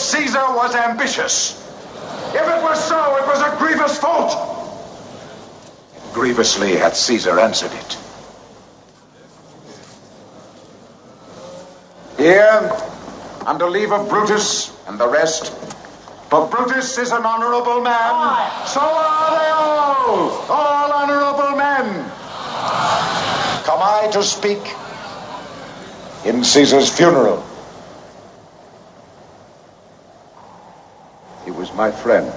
Caesar was ambitious. If it was so, it was a grievous fault. Grievously hath Caesar answered it. Here, under leave of Brutus and the rest, for Brutus is an honorable man. So are they all, all honorable men. Come I to speak in Caesar's funeral. Was my friend,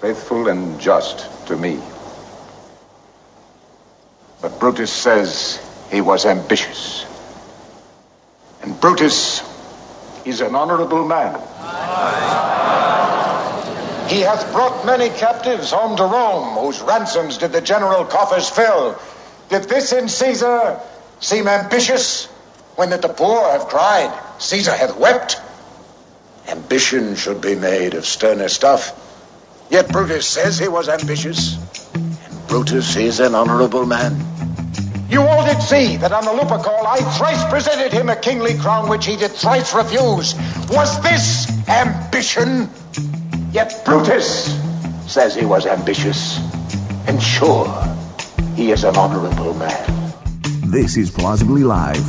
faithful and just to me. But Brutus says he was ambitious. And Brutus is an honorable man. He hath brought many captives home to Rome, whose ransoms did the general coffers fill. Did this in Caesar seem ambitious, when that the poor have cried, Caesar hath wept? Ambition should be made of sterner stuff. Yet Brutus says he was ambitious, and Brutus is an honorable man. You all did see that on the Lupercal I thrice presented him a kingly crown which he did thrice refuse. Was this ambition? Yet Brutus says he was ambitious, and sure, he is an honorable man. This is Plausibly Live.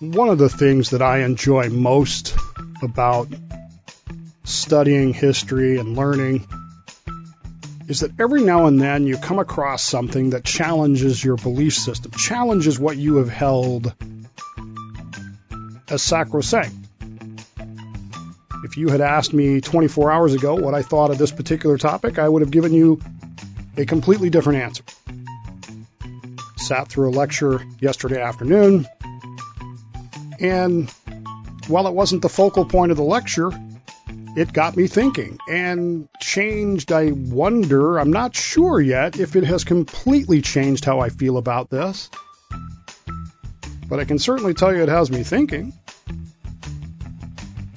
One of the things that I enjoy most about studying history and learning is that every now and then you come across something that challenges your belief system, challenges what you have held as sacrosanct. If you had asked me 24 hours ago what I thought of this particular topic, I would have given you a completely different answer. Sat through a lecture yesterday afternoon, and while it wasn't the focal point of the lecture, it got me thinking and changed. I wonder, I'm not sure yet if it has completely changed how I feel about this, but I can certainly tell you it has me thinking.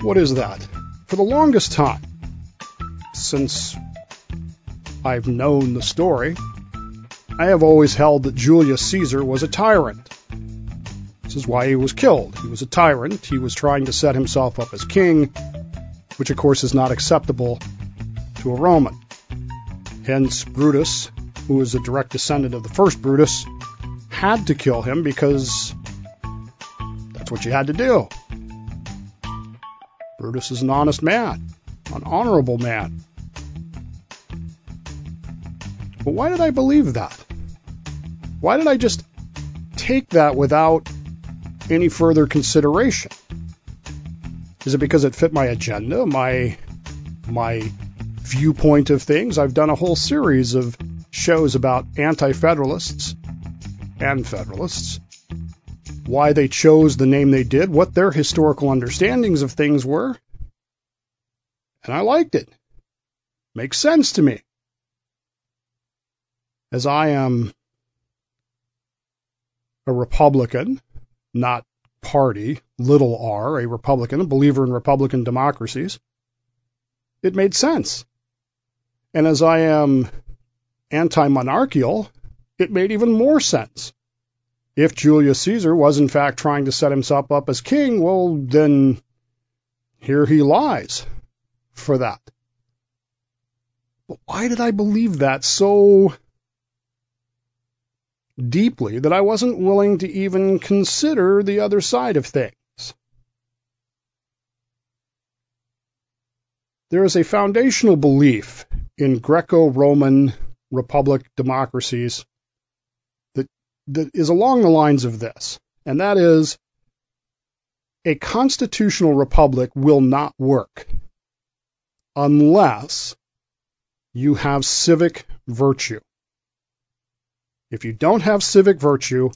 What is that? For the longest time, since I've known the story, I have always held that Julius Caesar was a tyrant. This is why he was killed. He was a tyrant. He was trying to set himself up as king which of course is not acceptable to a Roman. Hence, Brutus, who is a direct descendant of the first Brutus, had to kill him because that's what you had to do. Brutus is an honest man, an honorable man. But why did I believe that? Why did I just take that without any further consideration? Is it because it fit my agenda, my my viewpoint of things? I've done a whole series of shows about anti-federalists and federalists, why they chose the name they did, what their historical understandings of things were, and I liked it. Makes sense to me. As I am a Republican, not Party, little r, a Republican, a believer in Republican democracies, it made sense. And as I am anti monarchical, it made even more sense. If Julius Caesar was in fact trying to set himself up as king, well, then here he lies for that. But why did I believe that so deeply that I wasn't willing to even consider the other side of things. There is a foundational belief in Greco Roman republic democracies that, that is along the lines of this, and that is a constitutional republic will not work unless you have civic virtue. If you don't have civic virtue,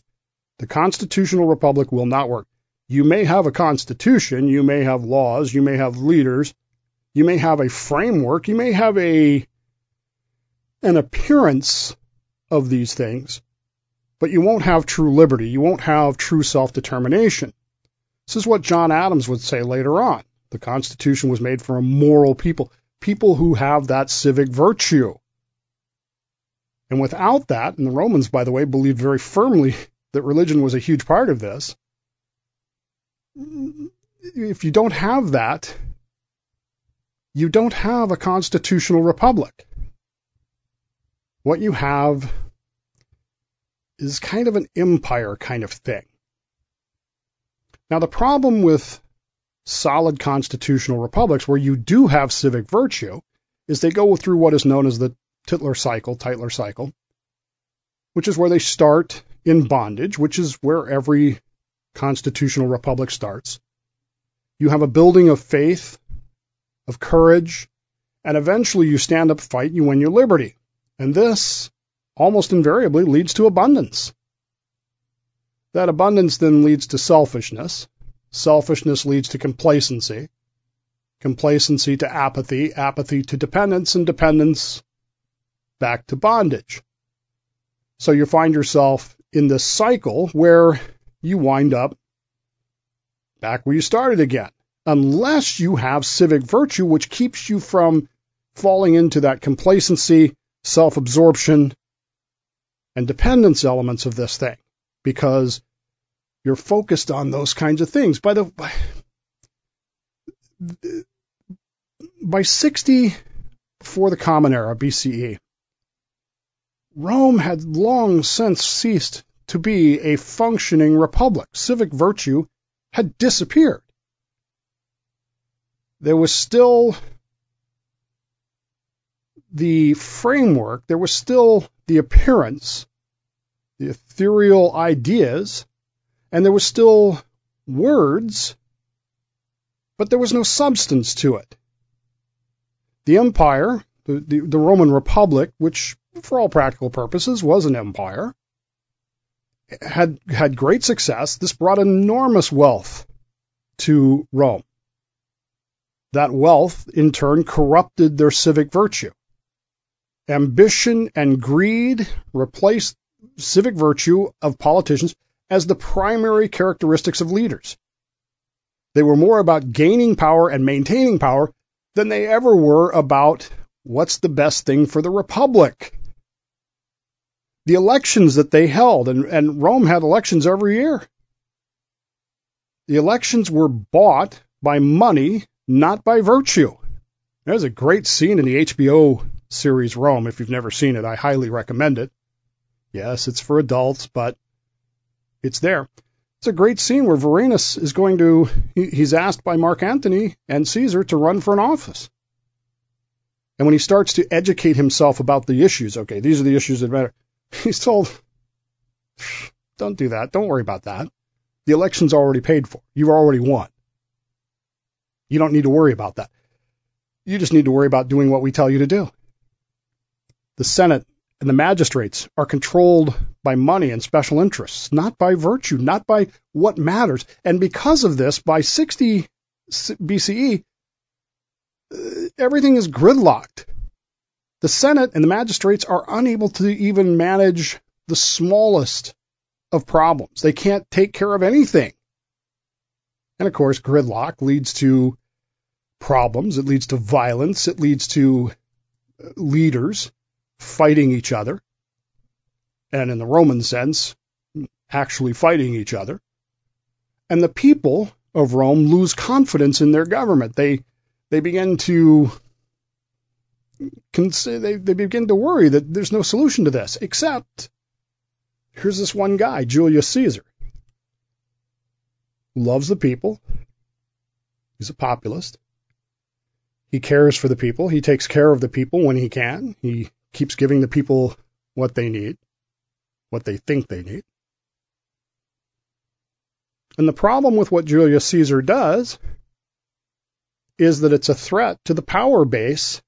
the constitutional republic will not work. You may have a constitution, you may have laws, you may have leaders, you may have a framework, you may have a an appearance of these things, but you won't have true liberty. You won't have true self-determination. This is what John Adams would say later on. The Constitution was made for a moral people, people who have that civic virtue. And without that, and the Romans, by the way, believed very firmly that religion was a huge part of this, if you don't have that, you don't have a constitutional republic. What you have is kind of an empire kind of thing. Now, the problem with solid constitutional republics where you do have civic virtue is they go through what is known as the Tytler cycle, Tytler cycle, which is where they start in bondage, which is where every constitutional republic starts. You have a building of faith, of courage, and eventually you stand up, fight, you win your liberty. And this almost invariably leads to abundance. That abundance then leads to selfishness. Selfishness leads to complacency. Complacency to apathy. Apathy to dependence. And dependence back to bondage. So you find yourself in this cycle where you wind up back where you started again. Unless you have civic virtue, which keeps you from falling into that complacency, self absorption, and dependence elements of this thing. Because you're focused on those kinds of things. By the by, by 60 before the Common Era, BCE, Rome had long since ceased to be a functioning republic. Civic virtue had disappeared. There was still the framework, there was still the appearance, the ethereal ideas, and there was still words, but there was no substance to it. The empire, the, the, the Roman Republic, which for all practical purposes was an empire, had had great success. This brought enormous wealth to Rome. That wealth, in turn, corrupted their civic virtue. Ambition and greed replaced civic virtue of politicians as the primary characteristics of leaders. They were more about gaining power and maintaining power than they ever were about what's the best thing for the republic the elections that they held, and, and Rome had elections every year. The elections were bought by money, not by virtue. There's a great scene in the HBO series Rome. If you've never seen it, I highly recommend it. Yes, it's for adults, but it's there. It's a great scene where Vorenus is going to, he's asked by Mark Antony and Caesar to run for an office. And when he starts to educate himself about the issues, okay, these are the issues that matter, He's told, don't do that. Don't worry about that. The election's already paid for. You've already won. You don't need to worry about that. You just need to worry about doing what we tell you to do. The Senate and the magistrates are controlled by money and special interests, not by virtue, not by what matters. And because of this, by 60 BCE, uh, everything is gridlocked. The Senate and the magistrates are unable to even manage the smallest of problems. They can't take care of anything. And of course, gridlock leads to problems. It leads to violence. It leads to uh, leaders fighting each other. And in the Roman sense, actually fighting each other. And the people of Rome lose confidence in their government. They, they begin to they, they begin to worry that there's no solution to this, except here's this one guy, Julius Caesar, loves the people. He's a populist. He cares for the people. He takes care of the people when he can. He keeps giving the people what they need, what they think they need. And the problem with what Julius Caesar does is that it's a threat to the power base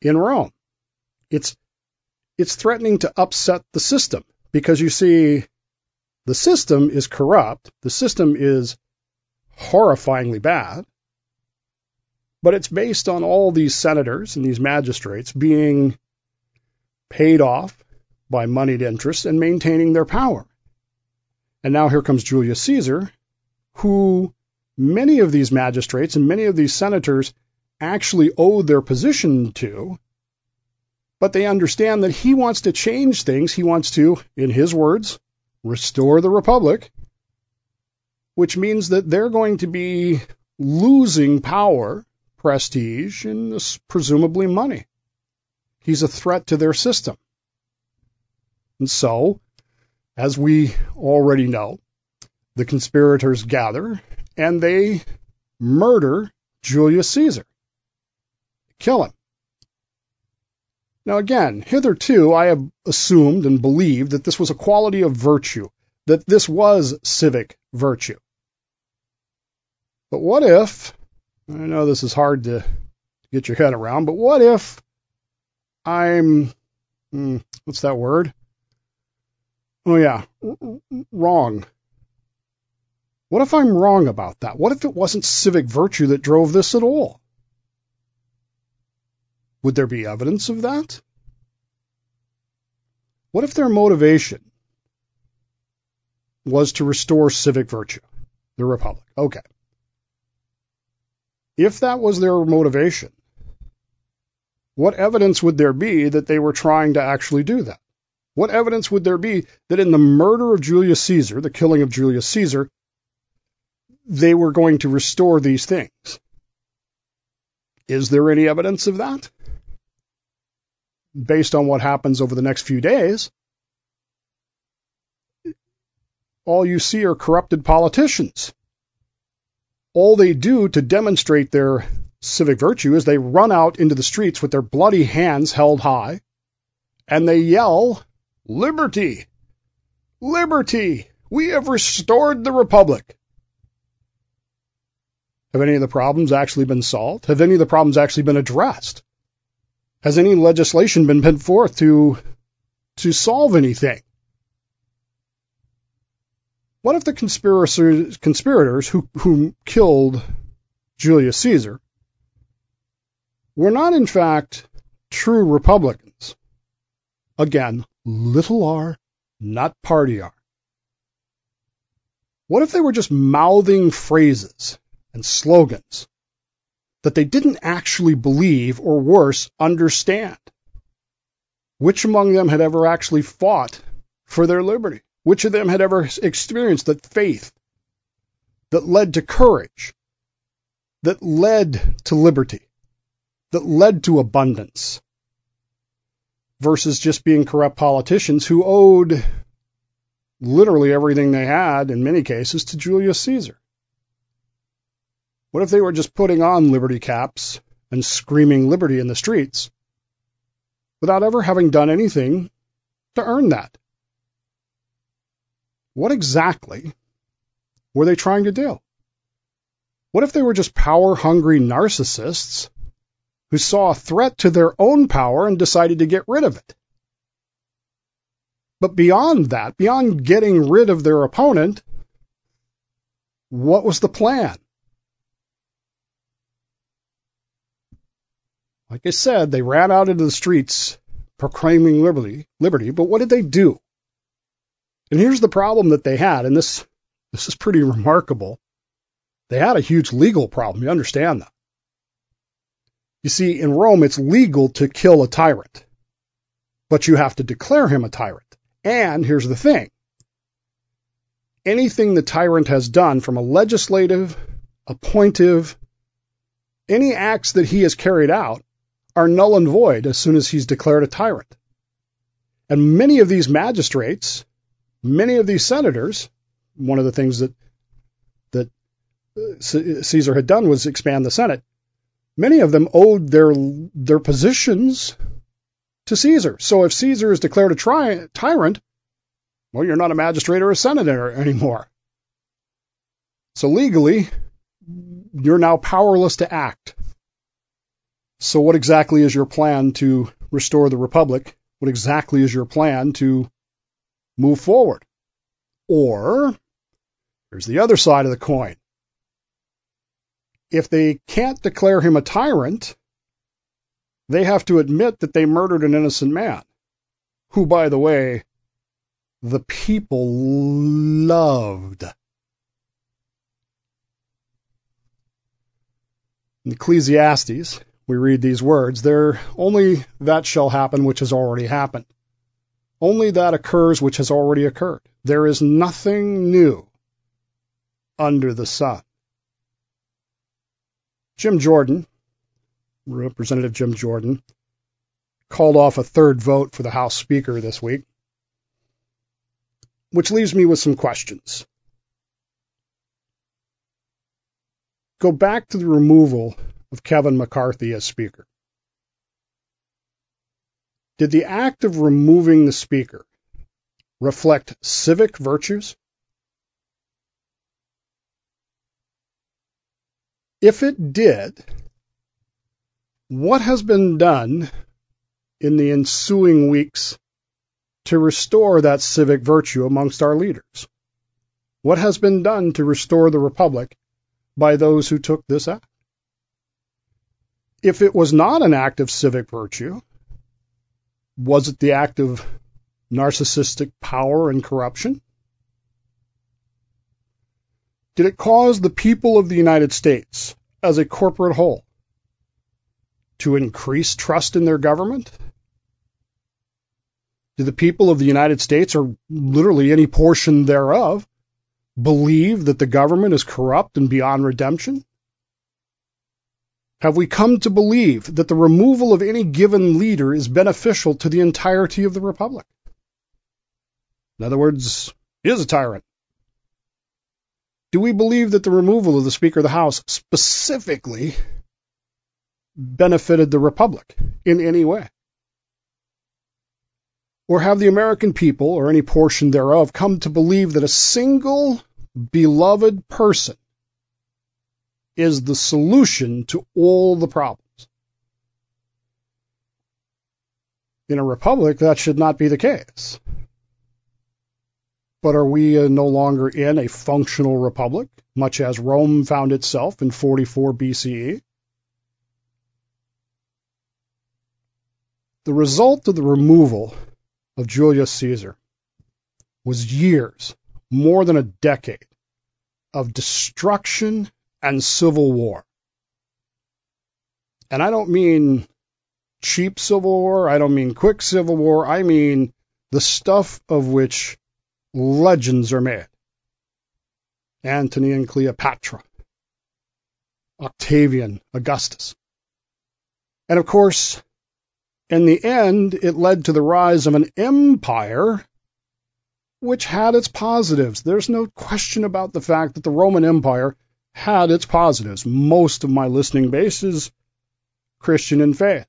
in Rome. It's it's threatening to upset the system because you see the system is corrupt, the system is horrifyingly bad, but it's based on all these senators and these magistrates being paid off by moneyed interests and maintaining their power. And now here comes Julius Caesar, who many of these magistrates and many of these senators actually owe their position to, but they understand that he wants to change things. He wants to, in his words, restore the republic, which means that they're going to be losing power, prestige, and presumably money. He's a threat to their system. And so, as we already know, the conspirators gather and they murder Julius Caesar. Kill him. Now again, hitherto I have assumed and believed that this was a quality of virtue, that this was civic virtue. But what if, I know this is hard to get your head around, but what if I'm, hmm, what's that word? Oh yeah, wrong. What if I'm wrong about that? What if it wasn't civic virtue that drove this at all? Would there be evidence of that? What if their motivation was to restore civic virtue, the Republic? Okay. If that was their motivation, what evidence would there be that they were trying to actually do that? What evidence would there be that in the murder of Julius Caesar, the killing of Julius Caesar, they were going to restore these things? Is there any evidence of that? Based on what happens over the next few days, all you see are corrupted politicians. All they do to demonstrate their civic virtue is they run out into the streets with their bloody hands held high and they yell, Liberty! Liberty! We have restored the Republic! Have any of the problems actually been solved? Have any of the problems actually been addressed? Has any legislation been put forth to, to solve anything? What if the conspirators who, who killed Julius Caesar were not, in fact, true Republicans? Again, little r, not party r. What if they were just mouthing phrases and slogans that they didn't actually believe or worse, understand? Which among them had ever actually fought for their liberty? Which of them had ever experienced that faith that led to courage, that led to liberty, that led to abundance, versus just being corrupt politicians who owed literally everything they had, in many cases, to Julius Caesar? What if they were just putting on liberty caps and screaming liberty in the streets without ever having done anything to earn that? What exactly were they trying to do? What if they were just power hungry narcissists who saw a threat to their own power and decided to get rid of it? But beyond that, beyond getting rid of their opponent, what was the plan? Like I said, they ran out into the streets proclaiming liberty, liberty, but what did they do? And here's the problem that they had, and this this is pretty remarkable. They had a huge legal problem. You understand that? You see, in Rome, it's legal to kill a tyrant, but you have to declare him a tyrant. And here's the thing anything the tyrant has done from a legislative, appointive, any acts that he has carried out are null and void as soon as he's declared a tyrant. And many of these magistrates many of these senators, one of the things that that uh, Caesar had done was expand the Senate. Many of them owed their their positions to Caesar. So if Caesar is declared a tyrant, well, you're not a magistrate or a senator anymore. So legally, you're now powerless to act. So what exactly is your plan to restore the republic? What exactly is your plan to move forward. Or, here's the other side of the coin. If they can't declare him a tyrant, they have to admit that they murdered an innocent man, who, by the way, the people loved. In Ecclesiastes, we read these words, there only that shall happen which has already happened. Only that occurs which has already occurred. There is nothing new under the sun. Jim Jordan, Representative Jim Jordan, called off a third vote for the House Speaker this week, which leaves me with some questions. Go back to the removal of Kevin McCarthy as Speaker. Did the act of removing the Speaker reflect civic virtues? If it did, what has been done in the ensuing weeks to restore that civic virtue amongst our leaders? What has been done to restore the Republic by those who took this act? If it was not an act of civic virtue, was it the act of narcissistic power and corruption? Did it cause the people of the United States, as a corporate whole, to increase trust in their government? Do the people of the United States, or literally any portion thereof, believe that the government is corrupt and beyond redemption? Have we come to believe that the removal of any given leader is beneficial to the entirety of the republic? In other words, he is a tyrant. Do we believe that the removal of the Speaker of the House specifically benefited the Republic in any way? Or have the American people, or any portion thereof, come to believe that a single beloved person is the solution to all the problems? In a republic, that should not be the case. But are we uh, no longer in a functional republic, much as Rome found itself in 44 BCE? The result of the removal of Julius Caesar was years, more than a decade, of destruction and civil war. And I don't mean cheap civil war, I don't mean quick civil war, I mean the stuff of which legends are made. Antony and Cleopatra, Octavian, Augustus. And of course, in the end, it led to the rise of an empire which had its positives. There's no question about the fact that the Roman Empire had its positives. Most of my listening base is Christian in faith.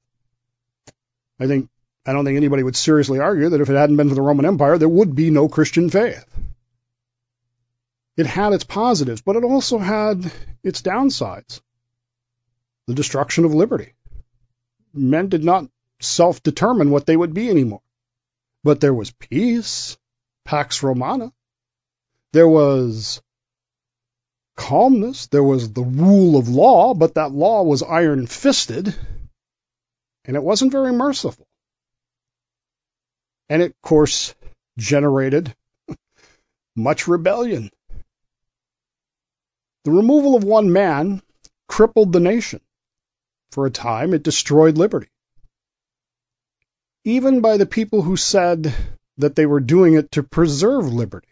I think I don't think anybody would seriously argue that if it hadn't been for the Roman Empire, there would be no Christian faith. It had its positives, but it also had its downsides. The destruction of liberty. Men did not self determine what they would be anymore. But there was peace, Pax Romana. There was calmness. There was the rule of law, but that law was iron fisted, and it wasn't very merciful. And it, of course, generated much rebellion. The removal of one man crippled the nation. For a time, it destroyed liberty. Even by the people who said that they were doing it to preserve liberty.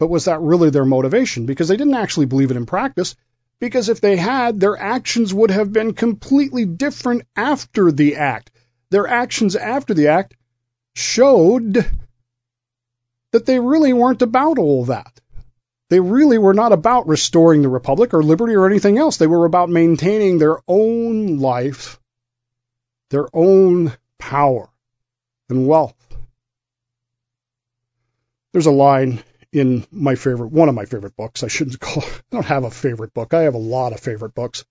But was that really their motivation? Because they didn't actually believe it in practice. Because if they had, their actions would have been completely different after the act. Their actions after the act showed that they really weren't about all that. They really were not about restoring the republic or liberty or anything else. They were about maintaining their own life, their own power and wealth. There's a line in my favorite, one of my favorite books. I shouldn't call, I don't have a favorite book. I have a lot of favorite books.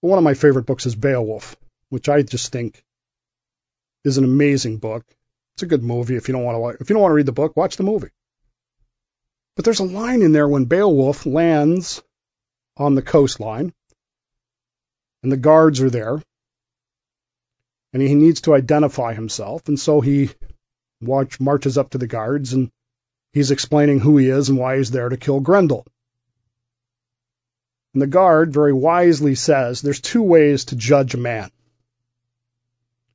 But one of my favorite books is Beowulf, which I just think is an amazing book. It's a good movie if you don't want to if you don't want to read the book, watch the movie. But there's a line in there when Beowulf lands on the coastline and the guards are there and he needs to identify himself and so he marches up to the guards and he's explaining who he is and why he's there to kill Grendel. And the guard very wisely says there's two ways to judge a man.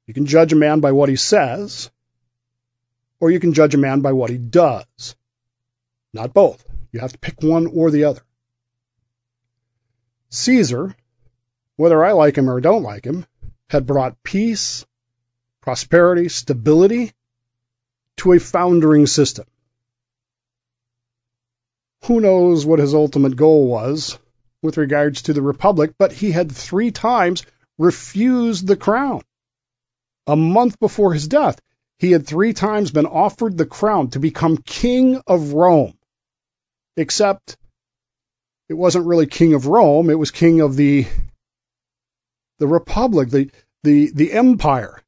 You can judge a man by what he says, or you can judge a man by what he does. Not both. You have to pick one or the other. Caesar whether I like him or don't like him, had brought peace, prosperity, stability to a foundering system. Who knows what his ultimate goal was with regards to the Republic, but he had three times refused the crown. A month before his death, he had three times been offered the crown to become king of Rome. Except it wasn't really king of Rome, it was king of the the republic, the the the empire.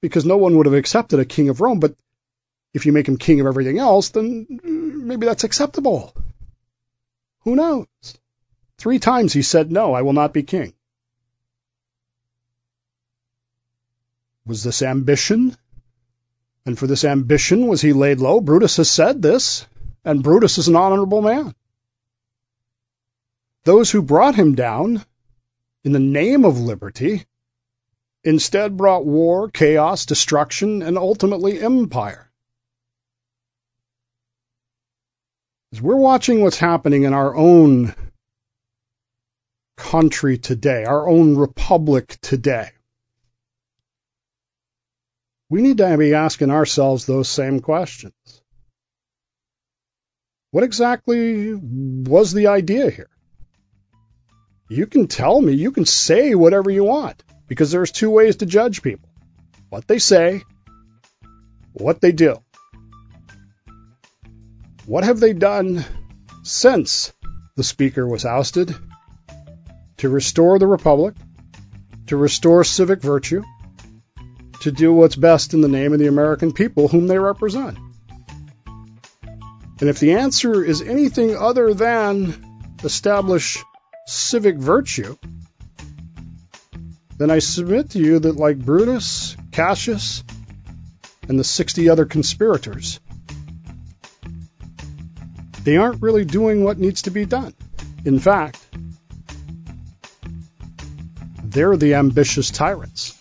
Because no one would have accepted a king of Rome, but if you make him king of everything else, then maybe that's acceptable. Who knows? Three times he said, No, I will not be king. Was this ambition? And for this ambition was he laid low? Brutus has said this, and Brutus is an honorable man. Those who brought him down in the name of liberty instead brought war, chaos, destruction, and ultimately empire. As we're watching what's happening in our own country today, our own republic today, we need to be asking ourselves those same questions. What exactly was the idea here? You can tell me, you can say whatever you want, because there's two ways to judge people what they say, what they do. What have they done since the Speaker was ousted to restore the Republic, to restore civic virtue, to do what's best in the name of the American people whom they represent? And if the answer is anything other than establish civic virtue, then I submit to you that, like Brutus, Cassius, and the 60 other conspirators, they aren't really doing what needs to be done. In fact, they're the ambitious tyrants.